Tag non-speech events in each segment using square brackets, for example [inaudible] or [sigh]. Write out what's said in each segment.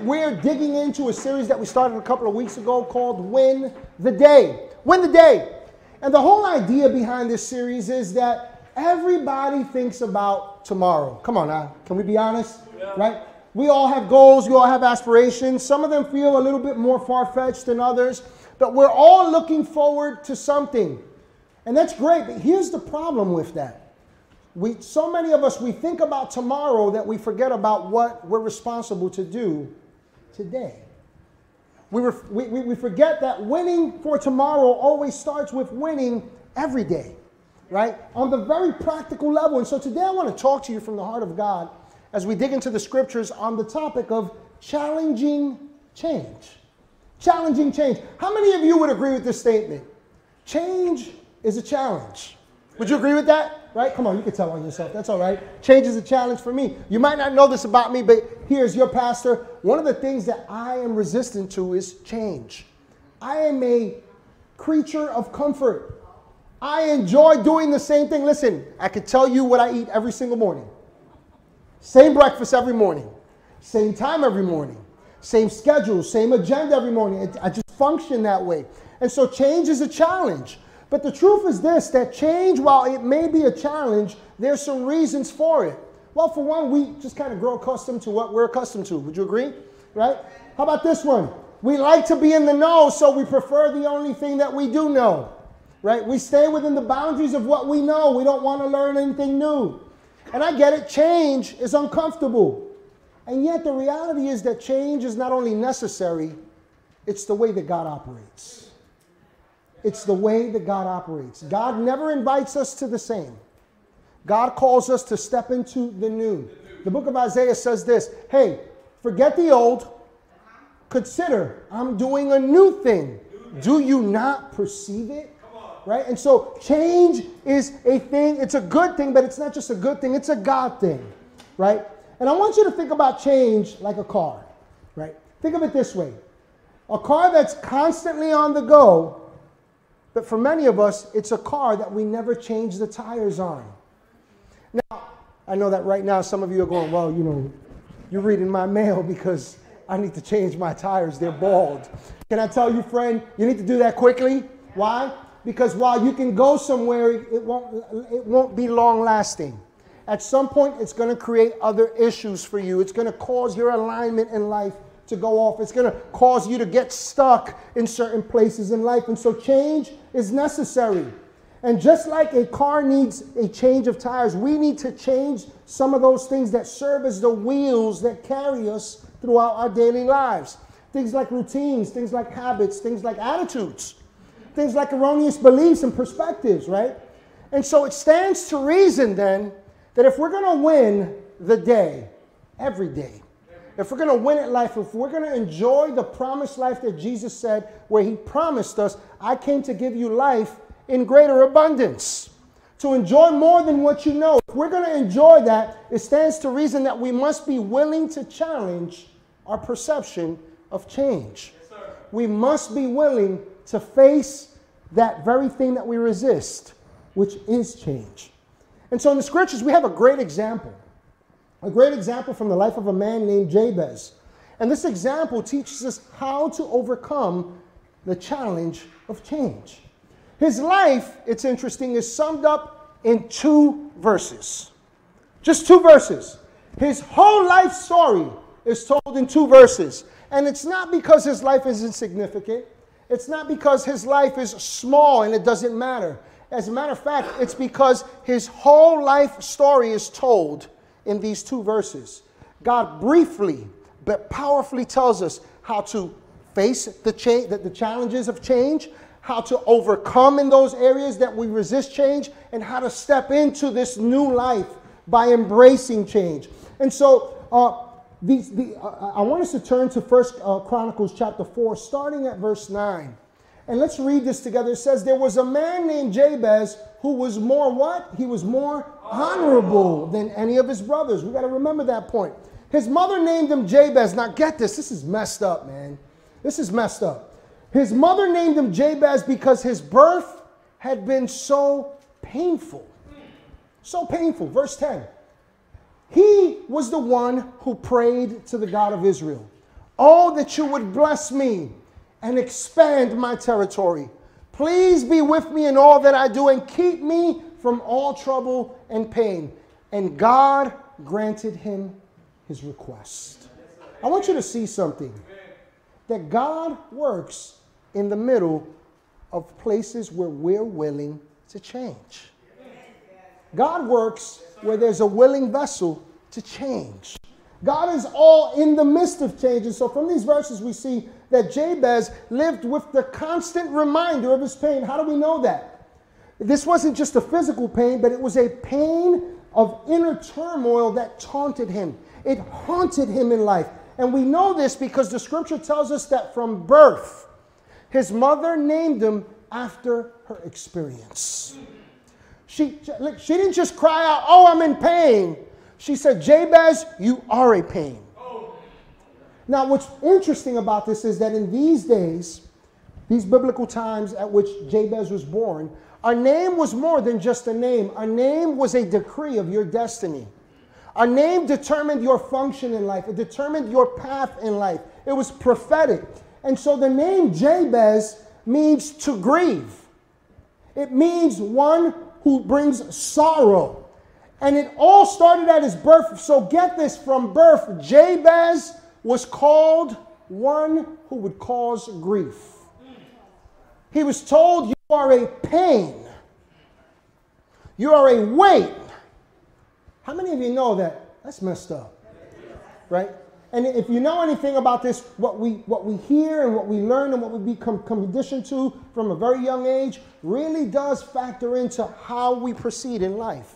We're digging into a series that we started a couple of weeks ago called Win the Day. Win the Day. And the whole idea behind this series is that everybody thinks about tomorrow. Come on now, can we be honest? Yeah. Right? We all have goals, we all have aspirations. Some of them feel a little bit more far fetched than others, but we're all looking forward to something. And that's great, but here's the problem with that we, so many of us, we think about tomorrow that we forget about what we're responsible to do today. We, we, we forget that winning for tomorrow always starts with winning every day, right? On the very practical level. And so today I want to talk to you from the heart of God as we dig into the scriptures on the topic of challenging change. Challenging change. How many of you would agree with this statement? Change is a challenge. Would you agree with that? Right? Come on, you can tell on yourself. That's all right. Change is a challenge for me. You might not know this about me, but here's your pastor. One of the things that I am resistant to is change. I am a creature of comfort. I enjoy doing the same thing. Listen, I could tell you what I eat every single morning. Same breakfast every morning, same time every morning, same schedule, same agenda every morning. I just function that way. And so change is a challenge. But the truth is this that change, while it may be a challenge, there's some reasons for it. Well, for one, we just kind of grow accustomed to what we're accustomed to. Would you agree? Right? How about this one? We like to be in the know, so we prefer the only thing that we do know. Right? We stay within the boundaries of what we know. We don't want to learn anything new. And I get it, change is uncomfortable. And yet, the reality is that change is not only necessary, it's the way that God operates. It's the way that God operates. God never invites us to the same. God calls us to step into the new. The book of Isaiah says this Hey, forget the old. Consider, I'm doing a new thing. Do you not perceive it? Right? And so change is a thing. It's a good thing, but it's not just a good thing, it's a God thing. Right? And I want you to think about change like a car. Right? Think of it this way a car that's constantly on the go but for many of us, it's a car that we never change the tires on. Now, I know that right now some of you are going, well, you know, you're reading my mail because I need to change my tires. They're bald. Can I tell you, friend, you need to do that quickly? Why? Because while you can go somewhere, it won't, it won't be long lasting. At some point, it's going to create other issues for you. It's going to cause your alignment in life to go off. It's going to cause you to get stuck in certain places in life. And so change is necessary. And just like a car needs a change of tires, we need to change some of those things that serve as the wheels that carry us throughout our daily lives. Things like routines, things like habits, things like attitudes, things like erroneous beliefs and perspectives, right? And so it stands to reason then that if we're going to win the day, every day, if we're going to win at life, if we're going to enjoy the promised life that Jesus said, where He promised us, I came to give you life in greater abundance, to enjoy more than what you know. If we're going to enjoy that, it stands to reason that we must be willing to challenge our perception of change. Yes, we must be willing to face that very thing that we resist, which is change. And so in the scriptures, we have a great example a great example from the life of a man named Jabez. And this example teaches us how to overcome the challenge of change. His life, it's interesting, is summed up in two verses. Just two verses. His whole life story is told in two verses. And it's not because his life is insignificant. It's not because his life is small and it doesn't matter. As a matter of fact, it's because his whole life story is told in these two verses. God briefly but powerfully tells us how to face the, cha- the, challenges of change, how to overcome in those areas that we resist change, and how to step into this new life by embracing change. And so, uh, these, the, uh, I want us to turn to First uh, Chronicles chapter 4, starting at verse 9. And let's read this together. It says, There was a man named Jabez who was more what? He was more honorable than any of his brothers. We got to remember that point. His mother named him Jabez. Now, get this. This is messed up, man. This is messed up. His mother named him Jabez because his birth had been so painful. So painful. Verse 10. He was the one who prayed to the God of Israel. Oh, that you would bless me and expand my territory. Please be with me in all that I do and keep me from all trouble and pain. And God granted him his request. I want you to see something that God works in the middle of places where we're willing to change. God works where there's a willing vessel to change. God is all in the midst of change. And so from these verses, we see that Jabez lived with the constant reminder of his pain. How do we know that? This wasn't just a physical pain, but it was a pain of inner turmoil that taunted him. It haunted him in life. And we know this because the scripture tells us that from birth, his mother named him after her experience. She, she didn't just cry out, Oh, I'm in pain. She said, Jabez, you are a pain. Now, what's interesting about this is that in these days, these biblical times at which Jabez was born, a name was more than just a name. A name was a decree of your destiny. A name determined your function in life, it determined your path in life. It was prophetic. And so the name Jabez means to grieve, it means one who brings sorrow. And it all started at his birth. So get this from birth, Jabez was called one who would cause grief. He was told, You are a pain, you are a weight. How many of you know that that's messed up? Right? And if you know anything about this, what we, what we hear and what we learn and what we become conditioned to from a very young age really does factor into how we proceed in life,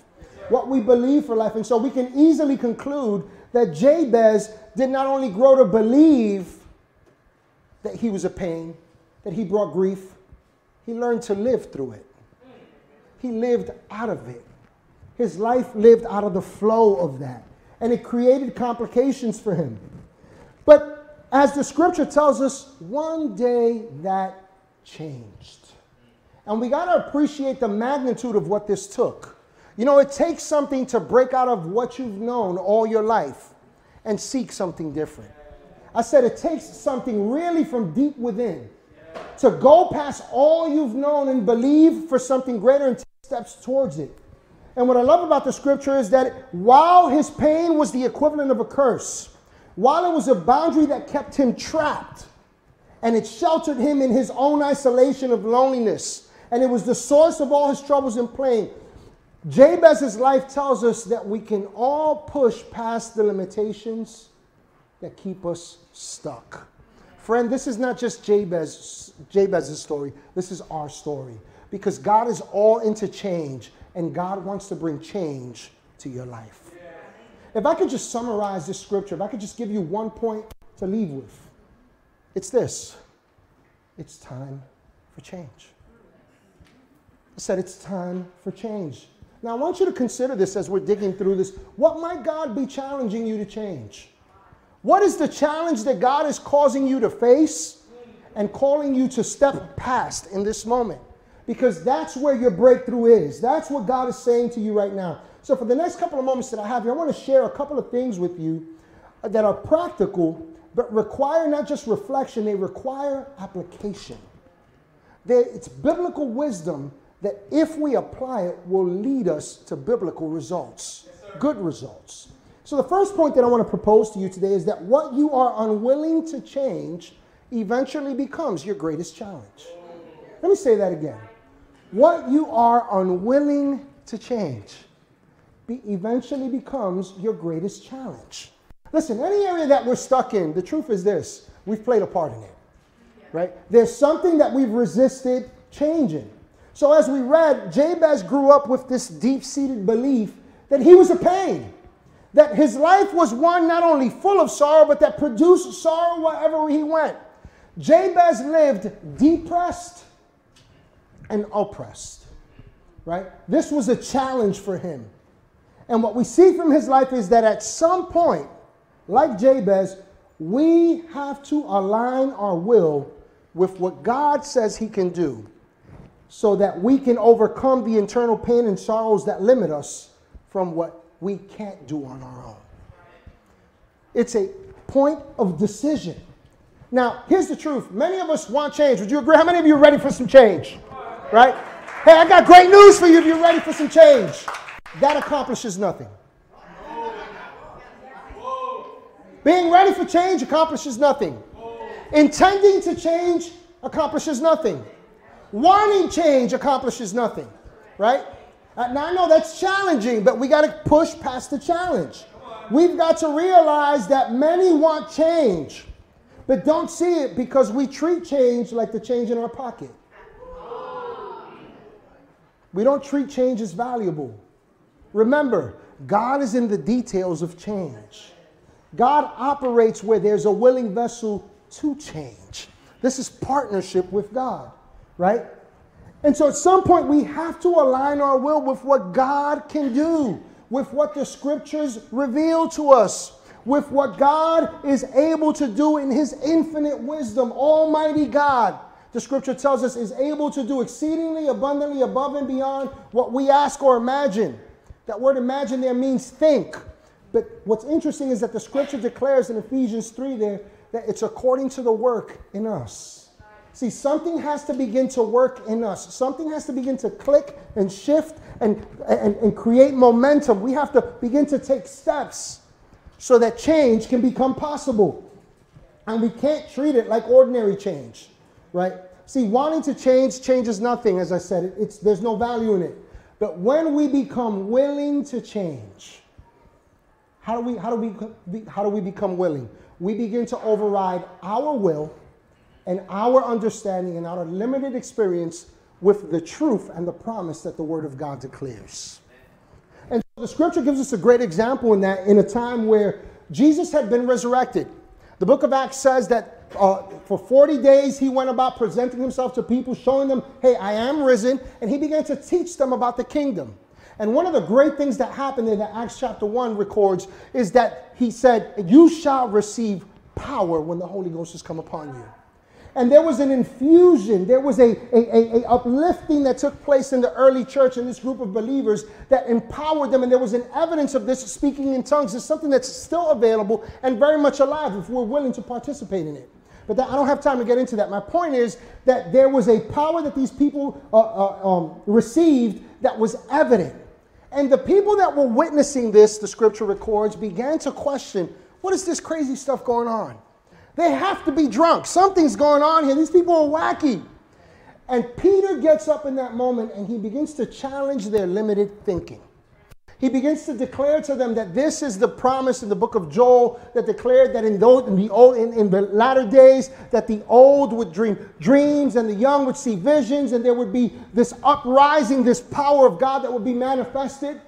what we believe for life. And so we can easily conclude that Jabez did not only grow to believe that he was a pain, that he brought grief, he learned to live through it. He lived out of it. His life lived out of the flow of that. And it created complications for him. But as the scripture tells us, one day that changed. And we got to appreciate the magnitude of what this took. You know, it takes something to break out of what you've known all your life and seek something different. I said it takes something really from deep within to go past all you've known and believe for something greater and take steps towards it. And what I love about the scripture is that while his pain was the equivalent of a curse, while it was a boundary that kept him trapped, and it sheltered him in his own isolation of loneliness, and it was the source of all his troubles and pain, Jabez's life tells us that we can all push past the limitations that keep us stuck. Friend, this is not just Jabez, Jabez's story. This is our story. Because God is all into change, and God wants to bring change to your life. If I could just summarize this scripture, if I could just give you one point to leave with, it's this it's time for change. I said it's time for change. Now, I want you to consider this as we're digging through this. What might God be challenging you to change? What is the challenge that God is causing you to face and calling you to step past in this moment? Because that's where your breakthrough is. That's what God is saying to you right now. So, for the next couple of moments that I have here, I want to share a couple of things with you that are practical, but require not just reflection, they require application. It's biblical wisdom that if we apply it will lead us to biblical results, yes, good results. So, the first point that I want to propose to you today is that what you are unwilling to change eventually becomes your greatest challenge. Let me say that again. What you are unwilling to change be eventually becomes your greatest challenge. Listen, any area that we're stuck in, the truth is this we've played a part in it, right? There's something that we've resisted changing. So, as we read, Jabez grew up with this deep seated belief that he was a pain, that his life was one not only full of sorrow, but that produced sorrow wherever he went. Jabez lived depressed and oppressed, right? This was a challenge for him. And what we see from his life is that at some point, like Jabez, we have to align our will with what God says he can do so that we can overcome the internal pain and sorrows that limit us from what we can't do on our own. It's a point of decision. Now, here's the truth. Many of us want change. Would you agree? How many of you are ready for some change? Right? Hey, I got great news for you if you're ready for some change. That accomplishes nothing. Being ready for change accomplishes nothing. Intending to change accomplishes nothing. Wanting change accomplishes nothing. Right? Uh, now, I know that's challenging, but we got to push past the challenge. We've got to realize that many want change, but don't see it because we treat change like the change in our pocket. We don't treat change as valuable. Remember, God is in the details of change. God operates where there's a willing vessel to change. This is partnership with God, right? And so at some point, we have to align our will with what God can do, with what the scriptures reveal to us, with what God is able to do in his infinite wisdom. Almighty God, the scripture tells us, is able to do exceedingly abundantly above and beyond what we ask or imagine. That word imagine there means think. But what's interesting is that the scripture declares in Ephesians 3 there that it's according to the work in us. See, something has to begin to work in us. Something has to begin to click and shift and, and, and create momentum. We have to begin to take steps so that change can become possible. And we can't treat it like ordinary change, right? See, wanting to change changes nothing, as I said. It's, there's no value in it. But when we become willing to change, how do we, how do we, how do we become willing? We begin to override our will and our understanding and our limited experience with the truth and the promise that the Word of God declares. And so the scripture gives us a great example in that in a time where Jesus had been resurrected. The book of Acts says that uh, for 40 days he went about presenting himself to people, showing them, hey, I am risen, and he began to teach them about the kingdom. And one of the great things that happened in that Acts chapter 1 records is that he said, You shall receive power when the Holy Ghost has come upon you and there was an infusion, there was a, a, a, a, uplifting that took place in the early church in this group of believers that empowered them, and there was an evidence of this speaking in tongues is something that's still available and very much alive if we're willing to participate in it. But that, I don't have time to get into that. My point is that there was a power that these people uh, uh, um, received that was evident. And the people that were witnessing this, the scripture records, began to question what is this crazy stuff going on? They have to be drunk. Something's going on here. These people are wacky. And Peter gets up in that moment and he begins to challenge their limited thinking. He begins to declare to them that this is the promise in the book of Joel that declared that in, those, in the old, in, in the latter days that the old would dream dreams and the young would see visions and there would be this uprising, this power of God that would be manifested.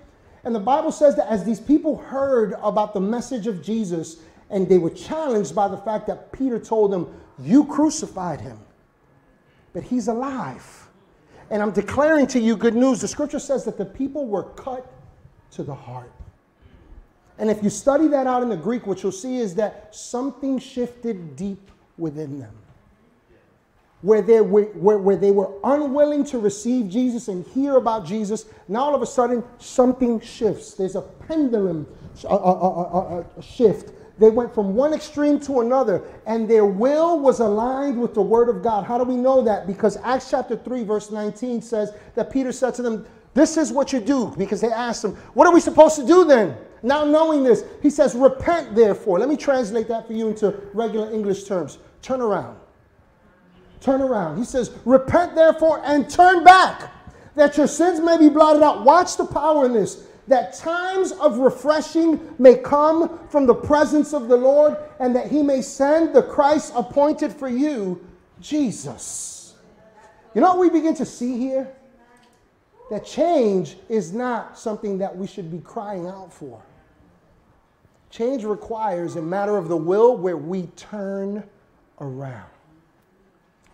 And the Bible says that as these people heard about the message of Jesus and they were challenged by the fact that Peter told them, You crucified him, but he's alive. And I'm declaring to you good news. The scripture says that the people were cut to the heart. And if you study that out in the Greek, what you'll see is that something shifted deep within them. Where they, were, where, where they were unwilling to receive Jesus and hear about Jesus, now all of a sudden something shifts. There's a pendulum a, a, a, a shift they went from one extreme to another, and their will was aligned with the word of God. How do we know that? Because Acts chapter 3, verse 19 says that Peter said to them, This is what you do. Because they asked him, What are we supposed to do then? Now, knowing this, he says, Repent therefore. Let me translate that for you into regular English terms. Turn around. Turn around. He says, Repent therefore and turn back, that your sins may be blotted out. Watch the power in this that times of refreshing may come from the presence of the Lord, and that he may send the Christ appointed for you, Jesus. You know what we begin to see here? That change is not something that we should be crying out for. Change requires a matter of the will where we turn around,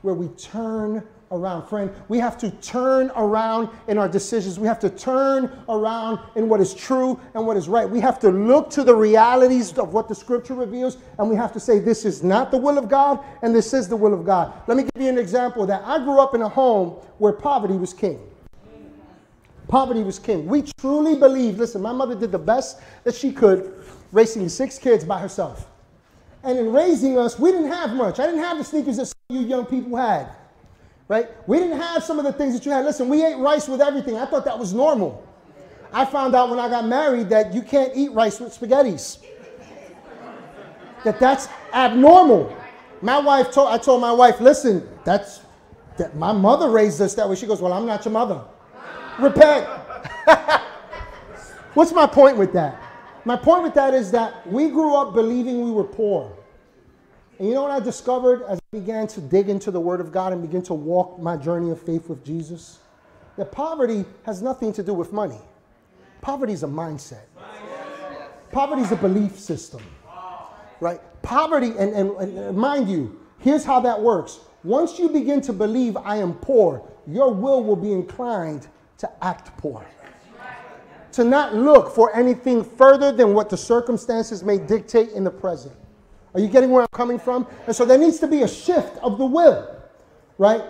where we turn around. Friend, we have to turn around in our decisions. We have to turn around in what is true and what is right. We have to look to the realities of what the scripture reveals, and we have to say, this is not the will of God, and this is the will of God. Let me give you an example that. I grew up in a home where poverty was king. Poverty was king. We truly believe, listen, my mother did the best that she could, raising six kids by herself. And in raising us, we didn't have much. I didn't have the sneakers that you young people had. Right? We didn't have some of the things that you had. Listen, we ate rice with everything. I thought that was normal. I found out when I got married that you can't eat rice with spaghettis. that that's abnormal. My wife told I told my wife, listen, that's that my mother raised us that way. She goes, Well, I'm not your mother. Repent. [laughs] What's my point with that? My point with that is that we grew up believing we were poor. And you know what I discovered as I began to dig into the Word of God and begin to walk my journey of faith with Jesus? That poverty has nothing to do with money. Poverty is a mindset. Poverty is a belief system. Right? Poverty, and, and, and mind you, here's how that works. Once you begin to believe I am poor, your will will be inclined to act poor. To not look for anything further than what the circumstances may dictate in the present. Are you getting where I'm coming from? And so there needs to be a shift of the will, right?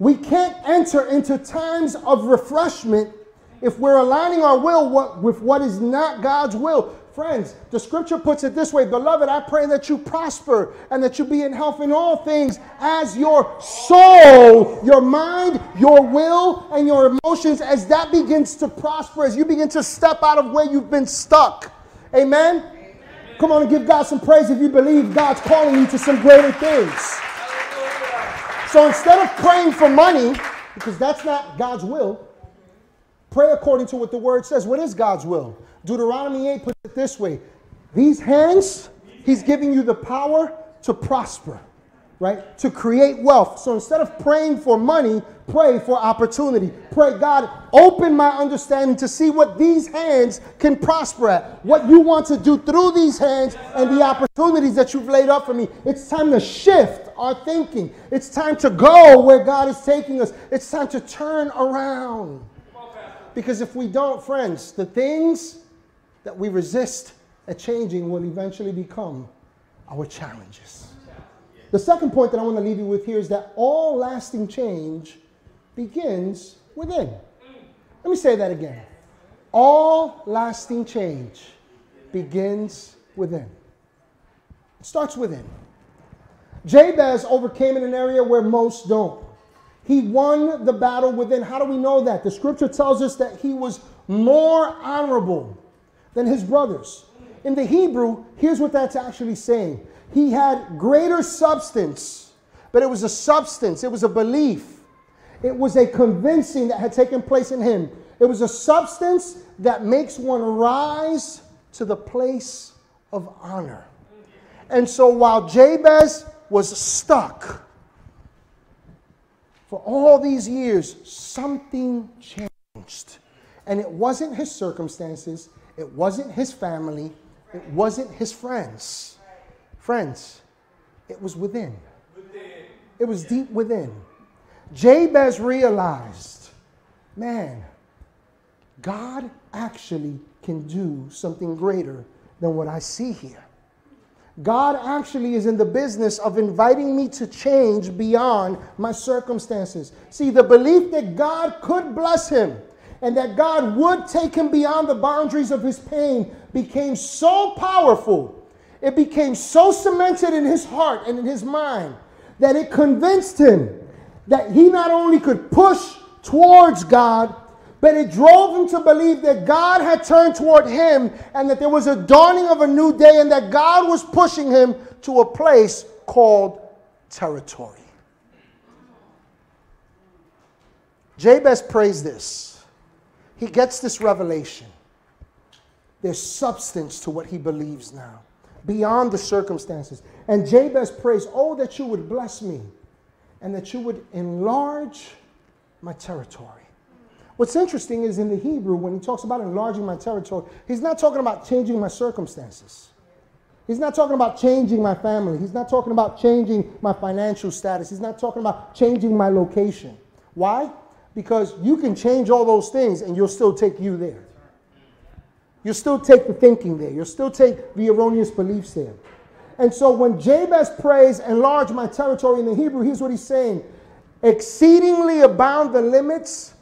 We can't enter into times of refreshment if we're aligning our will with what is not God's will. Friends, the scripture puts it this way Beloved, I pray that you prosper and that you be in health in all things as your soul, your mind, your will, and your emotions, as that begins to prosper, as you begin to step out of where you've been stuck. Amen? Come on and give God some praise if you believe God's calling you to some greater things. So instead of praying for money, because that's not God's will, pray according to what the word says. What is God's will? Deuteronomy 8 puts it this way These hands, He's giving you the power to prosper, right? To create wealth. So instead of praying for money, pray for opportunity. Pray, God, open my understanding to see what these hands can prosper at, what you want to do through these hands and the opportunities that you've laid up for me. It's time to shift our thinking. It's time to go where God is taking us. It's time to turn around. Because if we don't, friends, the things that we resist at changing will eventually become our challenges. The second point that I want to leave you with here is that all lasting change begins within. Let me say that again. All lasting change begins within. It starts within. Jabez overcame in an area where most don't. He won the battle within. How do we know that? The scripture tells us that he was more honorable than his brothers. In the Hebrew, here's what that's actually saying he had greater substance, but it was a substance, it was a belief, it was a convincing that had taken place in him. It was a substance that makes one rise to the place of honor. And so while Jabez was stuck for all these years, something changed. And it wasn't his circumstances, it wasn't his family. It wasn't his friends. Friends, it was within. It was deep within. Jabez realized, man, God actually can do something greater than what I see here. God actually is in the business of inviting me to change beyond my circumstances. See, the belief that God could bless him and that God would take him beyond the boundaries of his pain became so powerful, it became so cemented in his heart and in his mind that it convinced him that he not only could push towards God, but it drove him to believe that God had turned toward him and that there was a dawning of a new day and that God was pushing him to a place called territory. Jabez prays this he gets this revelation. There's substance to what he believes now, beyond the circumstances. And Jabez prays, Oh, that you would bless me and that you would enlarge my territory. What's interesting is in the Hebrew, when he talks about enlarging my territory, he's not talking about changing my circumstances. He's not talking about changing my family. He's not talking about changing my financial status. He's not talking about changing my location. Why? Because you can change all those things and you'll still take you there. You'll still take the thinking there. You'll still take the erroneous beliefs there. And so when Jabez prays, enlarge my territory in the Hebrew, here's what he's saying exceedingly abound the limits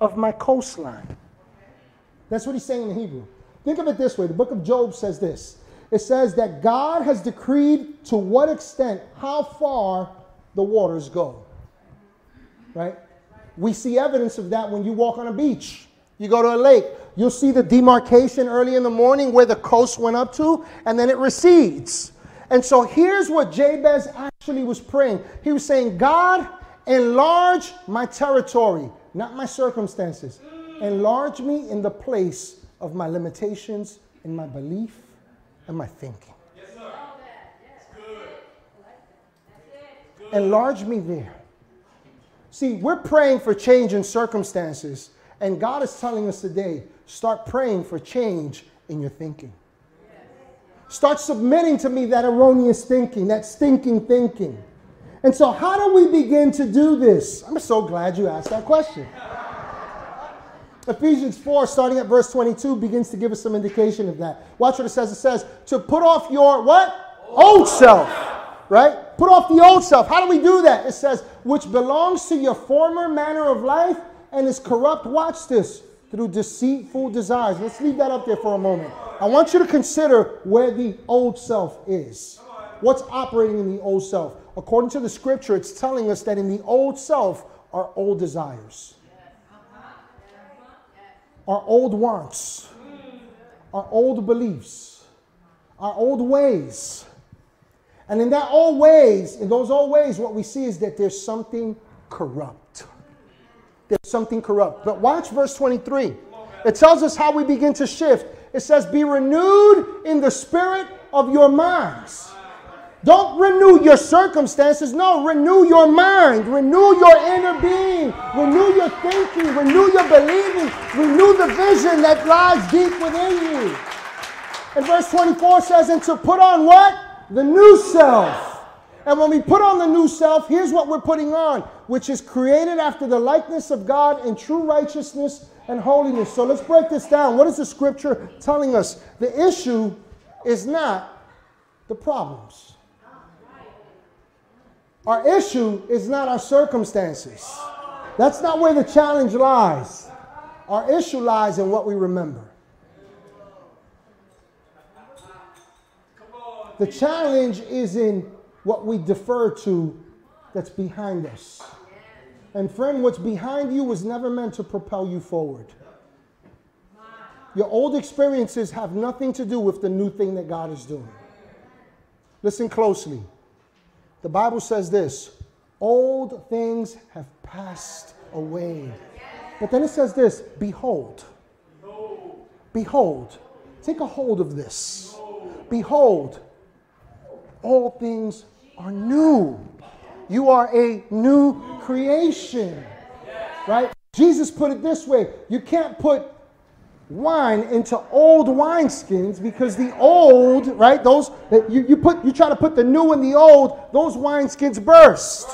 of my coastline. That's what he's saying in the Hebrew. Think of it this way the book of Job says this it says that God has decreed to what extent, how far the waters go. Right? We see evidence of that when you walk on a beach. You go to a lake, you'll see the demarcation early in the morning where the coast went up to, and then it recedes. And so here's what Jabez actually was praying. He was saying, God, enlarge my territory, not my circumstances. Enlarge me in the place of my limitations, in my belief, and my thinking. Enlarge me there. See, we're praying for change in circumstances, and God is telling us today start praying for change in your thinking. Start submitting to me that erroneous thinking, that stinking thinking. And so, how do we begin to do this? I'm so glad you asked that question. Ephesians 4, starting at verse 22, begins to give us some indication of that. Watch what it says. It says, to put off your what? Old self. Right? Put off the old self. How do we do that? It says, which belongs to your former manner of life and is corrupt. Watch this. Through deceitful desires. Let's leave that up there for a moment. I want you to consider where the old self is. What's operating in the old self? According to the scripture, it's telling us that in the old self are old desires our old wants, our old beliefs, our old ways. And in that old ways, in those old ways, what we see is that there's something corrupt. There's something corrupt. But watch verse 23. It tells us how we begin to shift. It says, Be renewed in the spirit of your minds. Don't renew your circumstances. No, renew your mind. Renew your inner being. Renew your thinking. Renew your believing. Renew the vision that lies deep within you. And verse 24 says, and to put on what? The new self. And when we put on the new self, here's what we're putting on, which is created after the likeness of God in true righteousness and holiness. So let's break this down. What is the scripture telling us? The issue is not the problems. Our issue is not our circumstances. That's not where the challenge lies. Our issue lies in what we remember. The challenge is in what we defer to that's behind us. And friend, what's behind you was never meant to propel you forward. Your old experiences have nothing to do with the new thing that God is doing. Listen closely. The Bible says this old things have passed away. But then it says this Behold, behold, take a hold of this. Behold, all things are new. You are a new creation. Right? Jesus put it this way you can't put wine into old wineskins because the old, right? Those that you, you put you try to put the new in the old, those wineskins burst.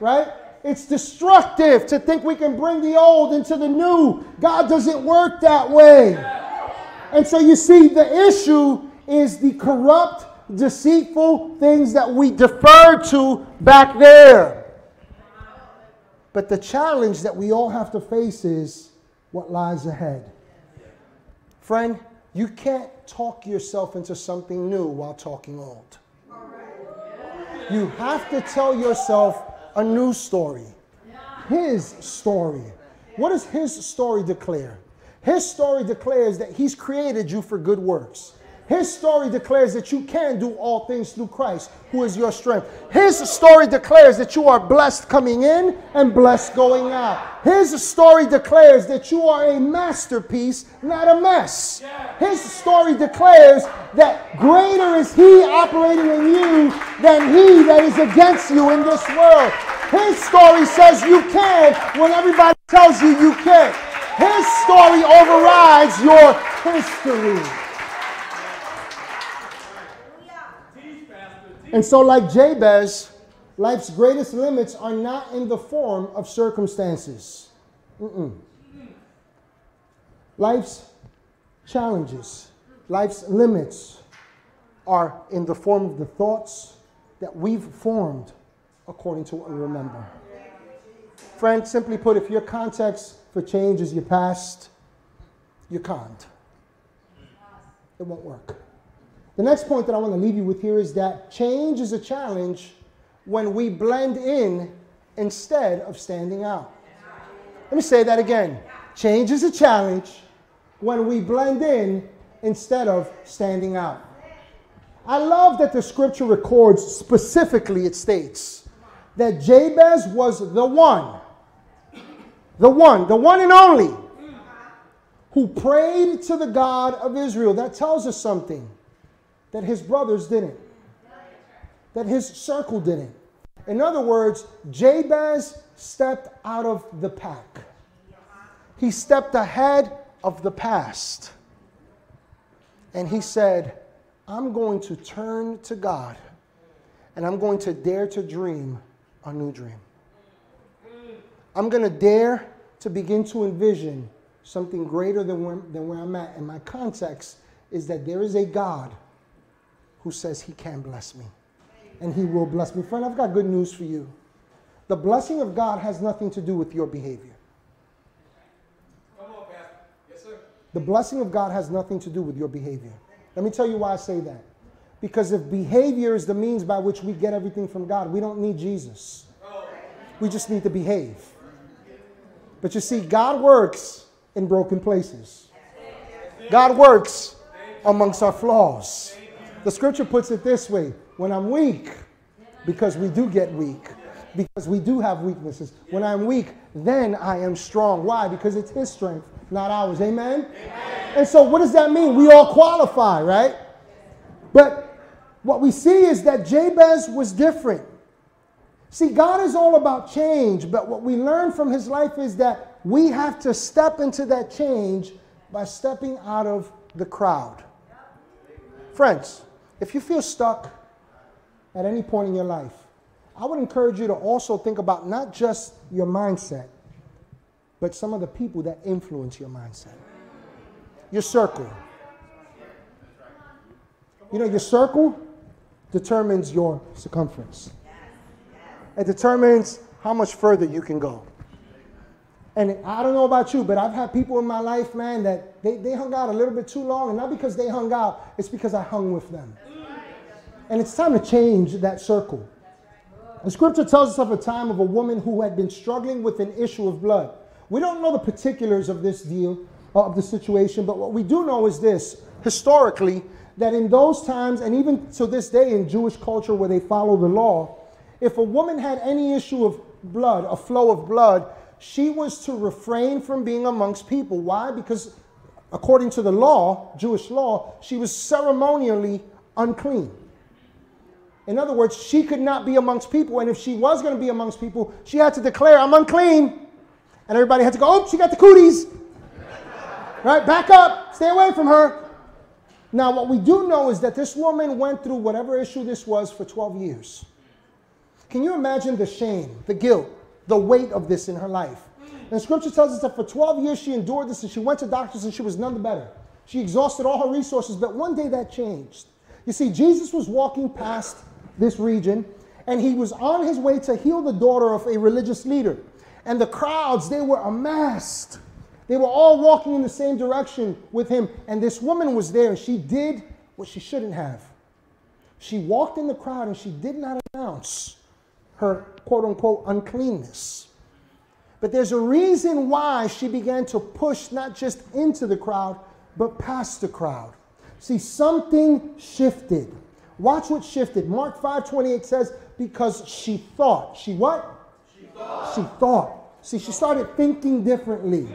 Right? It's destructive to think we can bring the old into the new. God doesn't work that way. And so you see, the issue is the corrupt, deceitful things that we deferred to back there. But the challenge that we all have to face is what lies ahead. Friend, you can't talk yourself into something new while talking old. You have to tell yourself a new story. His story. What does his story declare? His story declares that he's created you for good works. His story declares that you can do all things through Christ, who is your strength. His story declares that you are blessed coming in and blessed going out. His story declares that you are a masterpiece, not a mess. His story declares that greater is He operating in you than He that is against you in this world. His story says you can when everybody tells you you can't. His story overrides your history. And so, like Jabez, life's greatest limits are not in the form of circumstances. Mm-mm. Life's challenges, life's limits are in the form of the thoughts that we've formed according to what we remember. Friend, simply put, if your context for change is your past, you can't. It won't work. The next point that I want to leave you with here is that change is a challenge when we blend in instead of standing out. Let me say that again. Change is a challenge when we blend in instead of standing out. I love that the scripture records specifically, it states that Jabez was the one, the one, the one and only, who prayed to the God of Israel. That tells us something that his brothers didn't, that his circle didn't. In other words, Jabez stepped out of the pack. He stepped ahead of the past. And he said, I'm going to turn to God and I'm going to dare to dream a new dream. I'm going to dare to begin to envision something greater than where, than where I'm at. And my context is that there is a God who says he can bless me and he will bless me. Friend, I've got good news for you. The blessing of God has nothing to do with your behavior. Come on, Pastor. Yes, sir. The blessing of God has nothing to do with your behavior. Let me tell you why I say that. Because if behavior is the means by which we get everything from God, we don't need Jesus. We just need to behave. But you see, God works in broken places. God works amongst our flaws. The scripture puts it this way when I'm weak, because we do get weak, because we do have weaknesses. When I'm weak, then I am strong. Why? Because it's His strength, not ours. Amen? Amen? And so, what does that mean? We all qualify, right? But what we see is that Jabez was different. See, God is all about change, but what we learn from his life is that we have to step into that change by stepping out of the crowd. Friends, if you feel stuck at any point in your life, I would encourage you to also think about not just your mindset, but some of the people that influence your mindset. Your circle. You know, your circle determines your circumference. It determines how much further you can go. And I don't know about you, but I've had people in my life, man, that they, they hung out a little bit too long. And not because they hung out, it's because I hung with them. And it's time to change that circle. The scripture tells us of a time of a woman who had been struggling with an issue of blood. We don't know the particulars of this deal, uh, of the situation, but what we do know is this historically, that in those times, and even to this day in Jewish culture where they follow the law, if a woman had any issue of blood, a flow of blood, she was to refrain from being amongst people. Why? Because according to the law, Jewish law, she was ceremonially unclean. In other words, she could not be amongst people. And if she was going to be amongst people, she had to declare, I'm unclean. And everybody had to go, oh, she got the cooties. right? Back up. Stay away from her. Now, what we do know is that this woman went through whatever issue this was for 12 years. Can you imagine the shame, the guilt, the weight of this in her life? And scripture tells us that for 12 years she endured this and she went to doctors and she was none the better. She exhausted all her resources, but one day that changed. You see, Jesus was walking past this region and he was on his way to heal the daughter of a religious leader. And the crowds, they were amassed. They were all walking in the same direction with him. And this woman was there and she did what she shouldn't have. She walked in the crowd and she did not announce her quote unquote uncleanness. But there's a reason why she began to push not just into the crowd, but past the crowd. See, something shifted. Watch what shifted. Mark 5:28 says, because she thought. She what? She thought. She thought. See, she started thinking differently.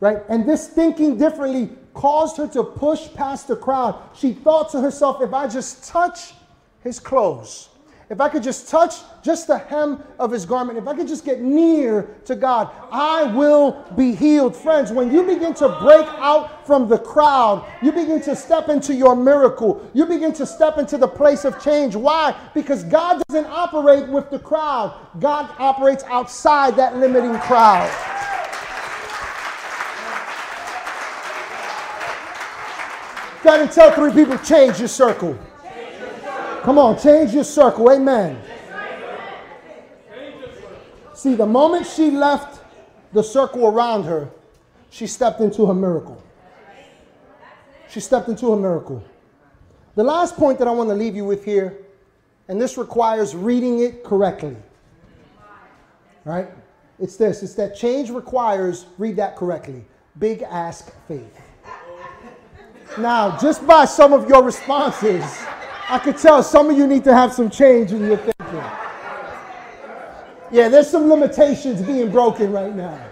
Right? And this thinking differently caused her to push past the crowd. She thought to herself, if I just touch his clothes, if I could just touch just the hem of his garment, if I could just get near to God, I will be healed. Friends, when you begin to break out from the crowd, you begin to step into your miracle. You begin to step into the place of change. Why? Because God doesn't operate with the crowd, God operates outside that limiting crowd. To tell three people, change your circle. Come on, change your circle. Amen. See, the moment she left the circle around her, she stepped into her miracle. She stepped into her miracle. The last point that I want to leave you with here, and this requires reading it correctly. Right? It's this it's that change requires, read that correctly, big ask faith. Now, just by some of your responses, I could tell some of you need to have some change in your thinking. Yeah, there's some limitations being broken right now.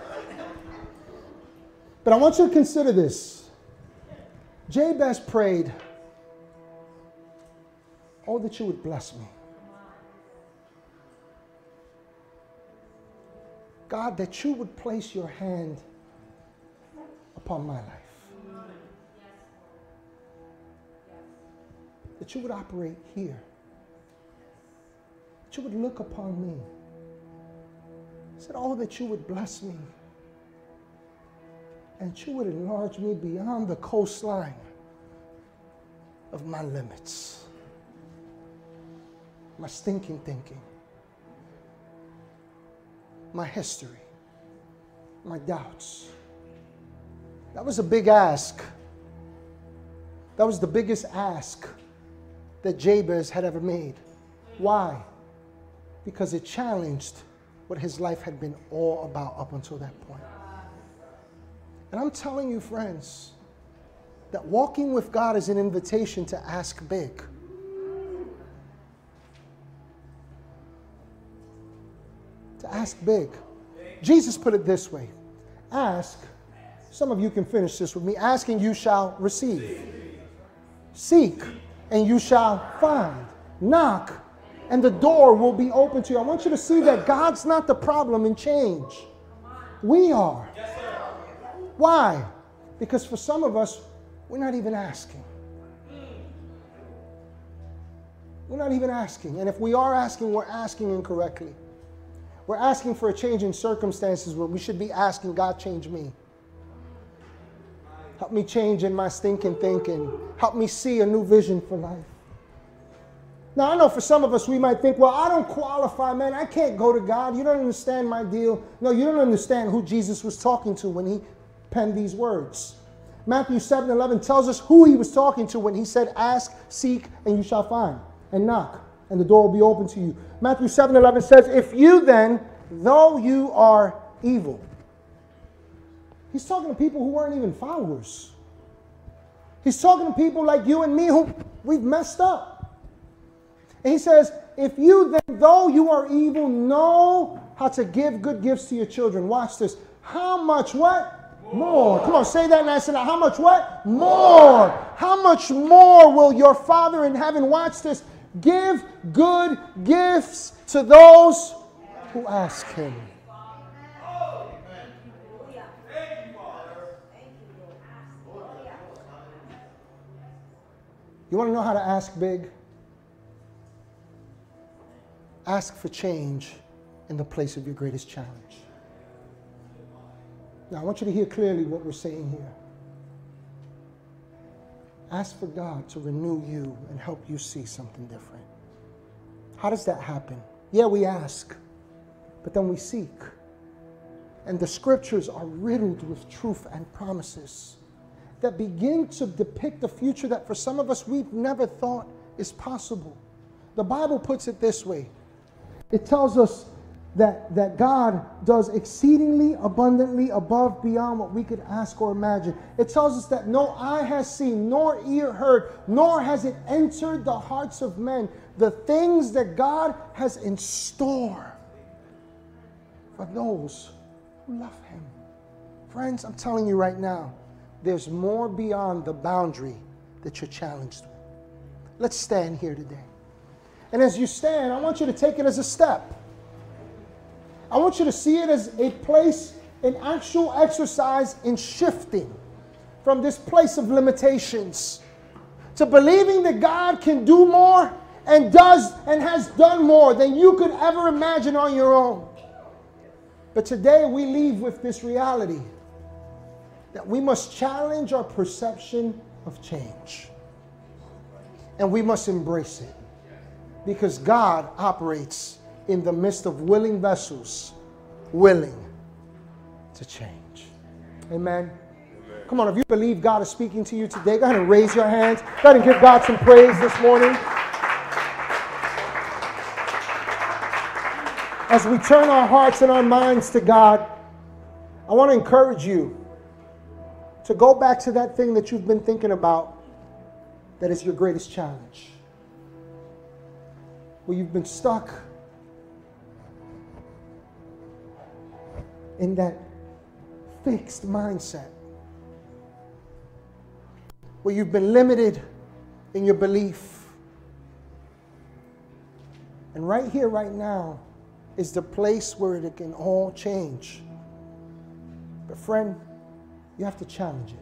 But I want you to consider this. Jabez prayed, Oh, that you would bless me. God, that you would place your hand upon my life. That you would operate here. That you would look upon me. He said, Oh, that you would bless me. And you would enlarge me beyond the coastline of my limits, my stinking thinking my history, my doubts. That was a big ask. That was the biggest ask that Jabez had ever made. Why? Because it challenged what his life had been all about up until that point. And I'm telling you, friends, that walking with God is an invitation to ask big. to ask big. Jesus put it this way Ask, some of you can finish this with me. Ask and you shall receive. Seek and you shall find. Knock and the door will be open to you. I want you to see that God's not the problem in change. We are. Why? Because for some of us, we're not even asking. We're not even asking. And if we are asking, we're asking incorrectly. We're asking for a change in circumstances where we should be asking, God, change me. Help me change in my stinking thinking. Help me see a new vision for life. Now, I know for some of us, we might think, well, I don't qualify, man. I can't go to God. You don't understand my deal. No, you don't understand who Jesus was talking to when he penned these words. Matthew 7 11 tells us who he was talking to when he said, Ask, seek, and you shall find, and knock and the door will be open to you. Matthew 7 11 says, If you then, though you are evil, he's talking to people who weren't even followers. He's talking to people like you and me who we've messed up. And he says, If you then, though you are evil, know how to give good gifts to your children. Watch this. How much what? More. Come on, say that nice and loud. How much what? More. How much more will your Father in heaven, watch this, give good gifts to those who ask him. You want to know how to ask big? Ask for change in the place of your greatest challenge. Now, I want you to hear clearly what we're saying here. Ask for God to renew you and help you see something different. How does that happen? Yeah, we ask, but then we seek. And the scriptures are riddled with truth and promises that begin to depict a future that for some of us we've never thought is possible. The Bible puts it this way it tells us that, that God does exceedingly abundantly above beyond what we could ask or imagine. It tells us that no eye has seen, nor ear heard, nor has it entered the hearts of men the things that God has in store for those who love Him. Friends, I'm telling you right now, there's more beyond the boundary that you're challenged with. Let's stand here today. And as you stand, I want you to take it as a step. I want you to see it as a place, an actual exercise in shifting from this place of limitations to believing that God can do more and does and has done more than you could ever imagine on your own. But today we leave with this reality that we must challenge our perception of change. And we must embrace it because God operates in the midst of willing vessels, willing to change. Amen. Come on, if you believe God is speaking to you today, go ahead and raise your hands. Go ahead and give God some praise this morning. As we turn our hearts and our minds to God, I want to encourage you to go back to that thing that you've been thinking about that is your greatest challenge. Where you've been stuck in that fixed mindset. Where you've been limited in your belief. And right here, right now, is the place where it can all change. But, friend, you have to challenge it.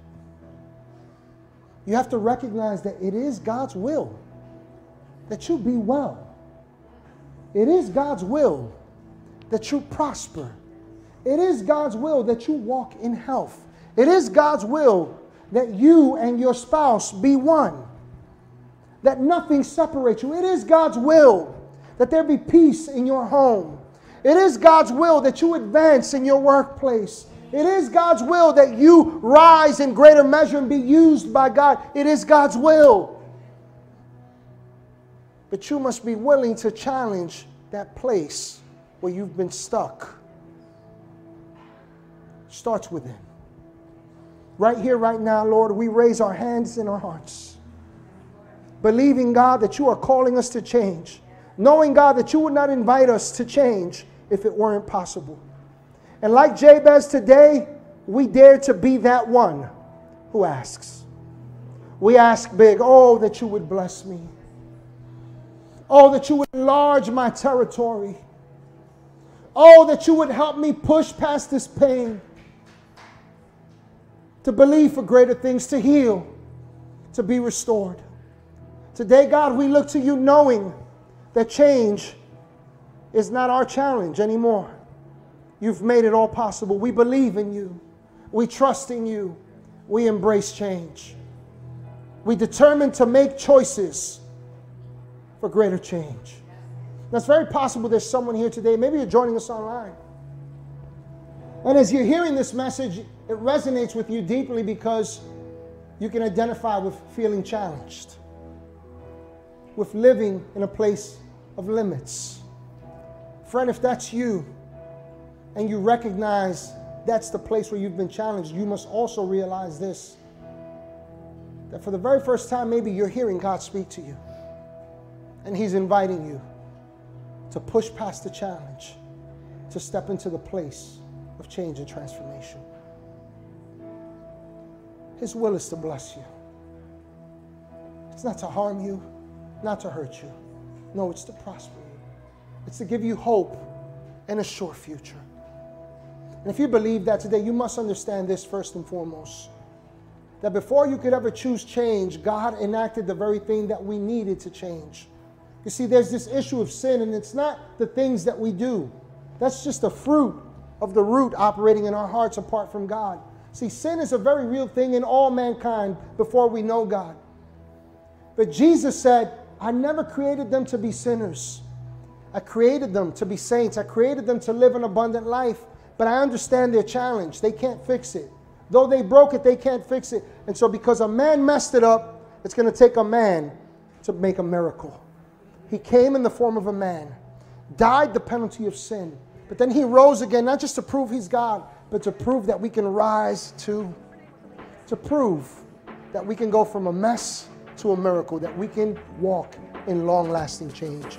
You have to recognize that it is God's will that you be well. It is God's will that you prosper. It is God's will that you walk in health. It is God's will that you and your spouse be one. That nothing separates you. It is God's will that there be peace in your home. It is God's will that you advance in your workplace. It is God's will that you rise in greater measure and be used by God. It is God's will. But you must be willing to challenge that place where you've been stuck. Starts within. Right here, right now, Lord, we raise our hands and our hearts, believing, God, that you are calling us to change, knowing, God, that you would not invite us to change if it weren't possible. And like Jabez today, we dare to be that one who asks. We ask big, oh, that you would bless me. Oh, that you would enlarge my territory. Oh, that you would help me push past this pain. To believe for greater things, to heal, to be restored. Today, God, we look to you knowing that change is not our challenge anymore. You've made it all possible. We believe in you. We trust in you. We embrace change. We determine to make choices for greater change. Now, it's very possible there's someone here today. Maybe you're joining us online. And as you're hearing this message, it resonates with you deeply because you can identify with feeling challenged, with living in a place of limits. Friend, if that's you, and you recognize that's the place where you've been challenged, you must also realize this that for the very first time, maybe you're hearing God speak to you. And He's inviting you to push past the challenge, to step into the place of change and transformation. His will is to bless you, it's not to harm you, not to hurt you. No, it's to prosper you, it's to give you hope and a sure future. And if you believe that today, you must understand this first and foremost that before you could ever choose change, God enacted the very thing that we needed to change. You see, there's this issue of sin, and it's not the things that we do, that's just the fruit of the root operating in our hearts apart from God. See, sin is a very real thing in all mankind before we know God. But Jesus said, I never created them to be sinners. I created them to be saints. I created them to live an abundant life. But I understand their challenge. They can't fix it. Though they broke it, they can't fix it. And so, because a man messed it up, it's going to take a man to make a miracle. He came in the form of a man, died the penalty of sin, but then he rose again, not just to prove he's God, but too prove that we can rise to, to prove that we can go from a mess to a miracle, that we can walk in long lasting change.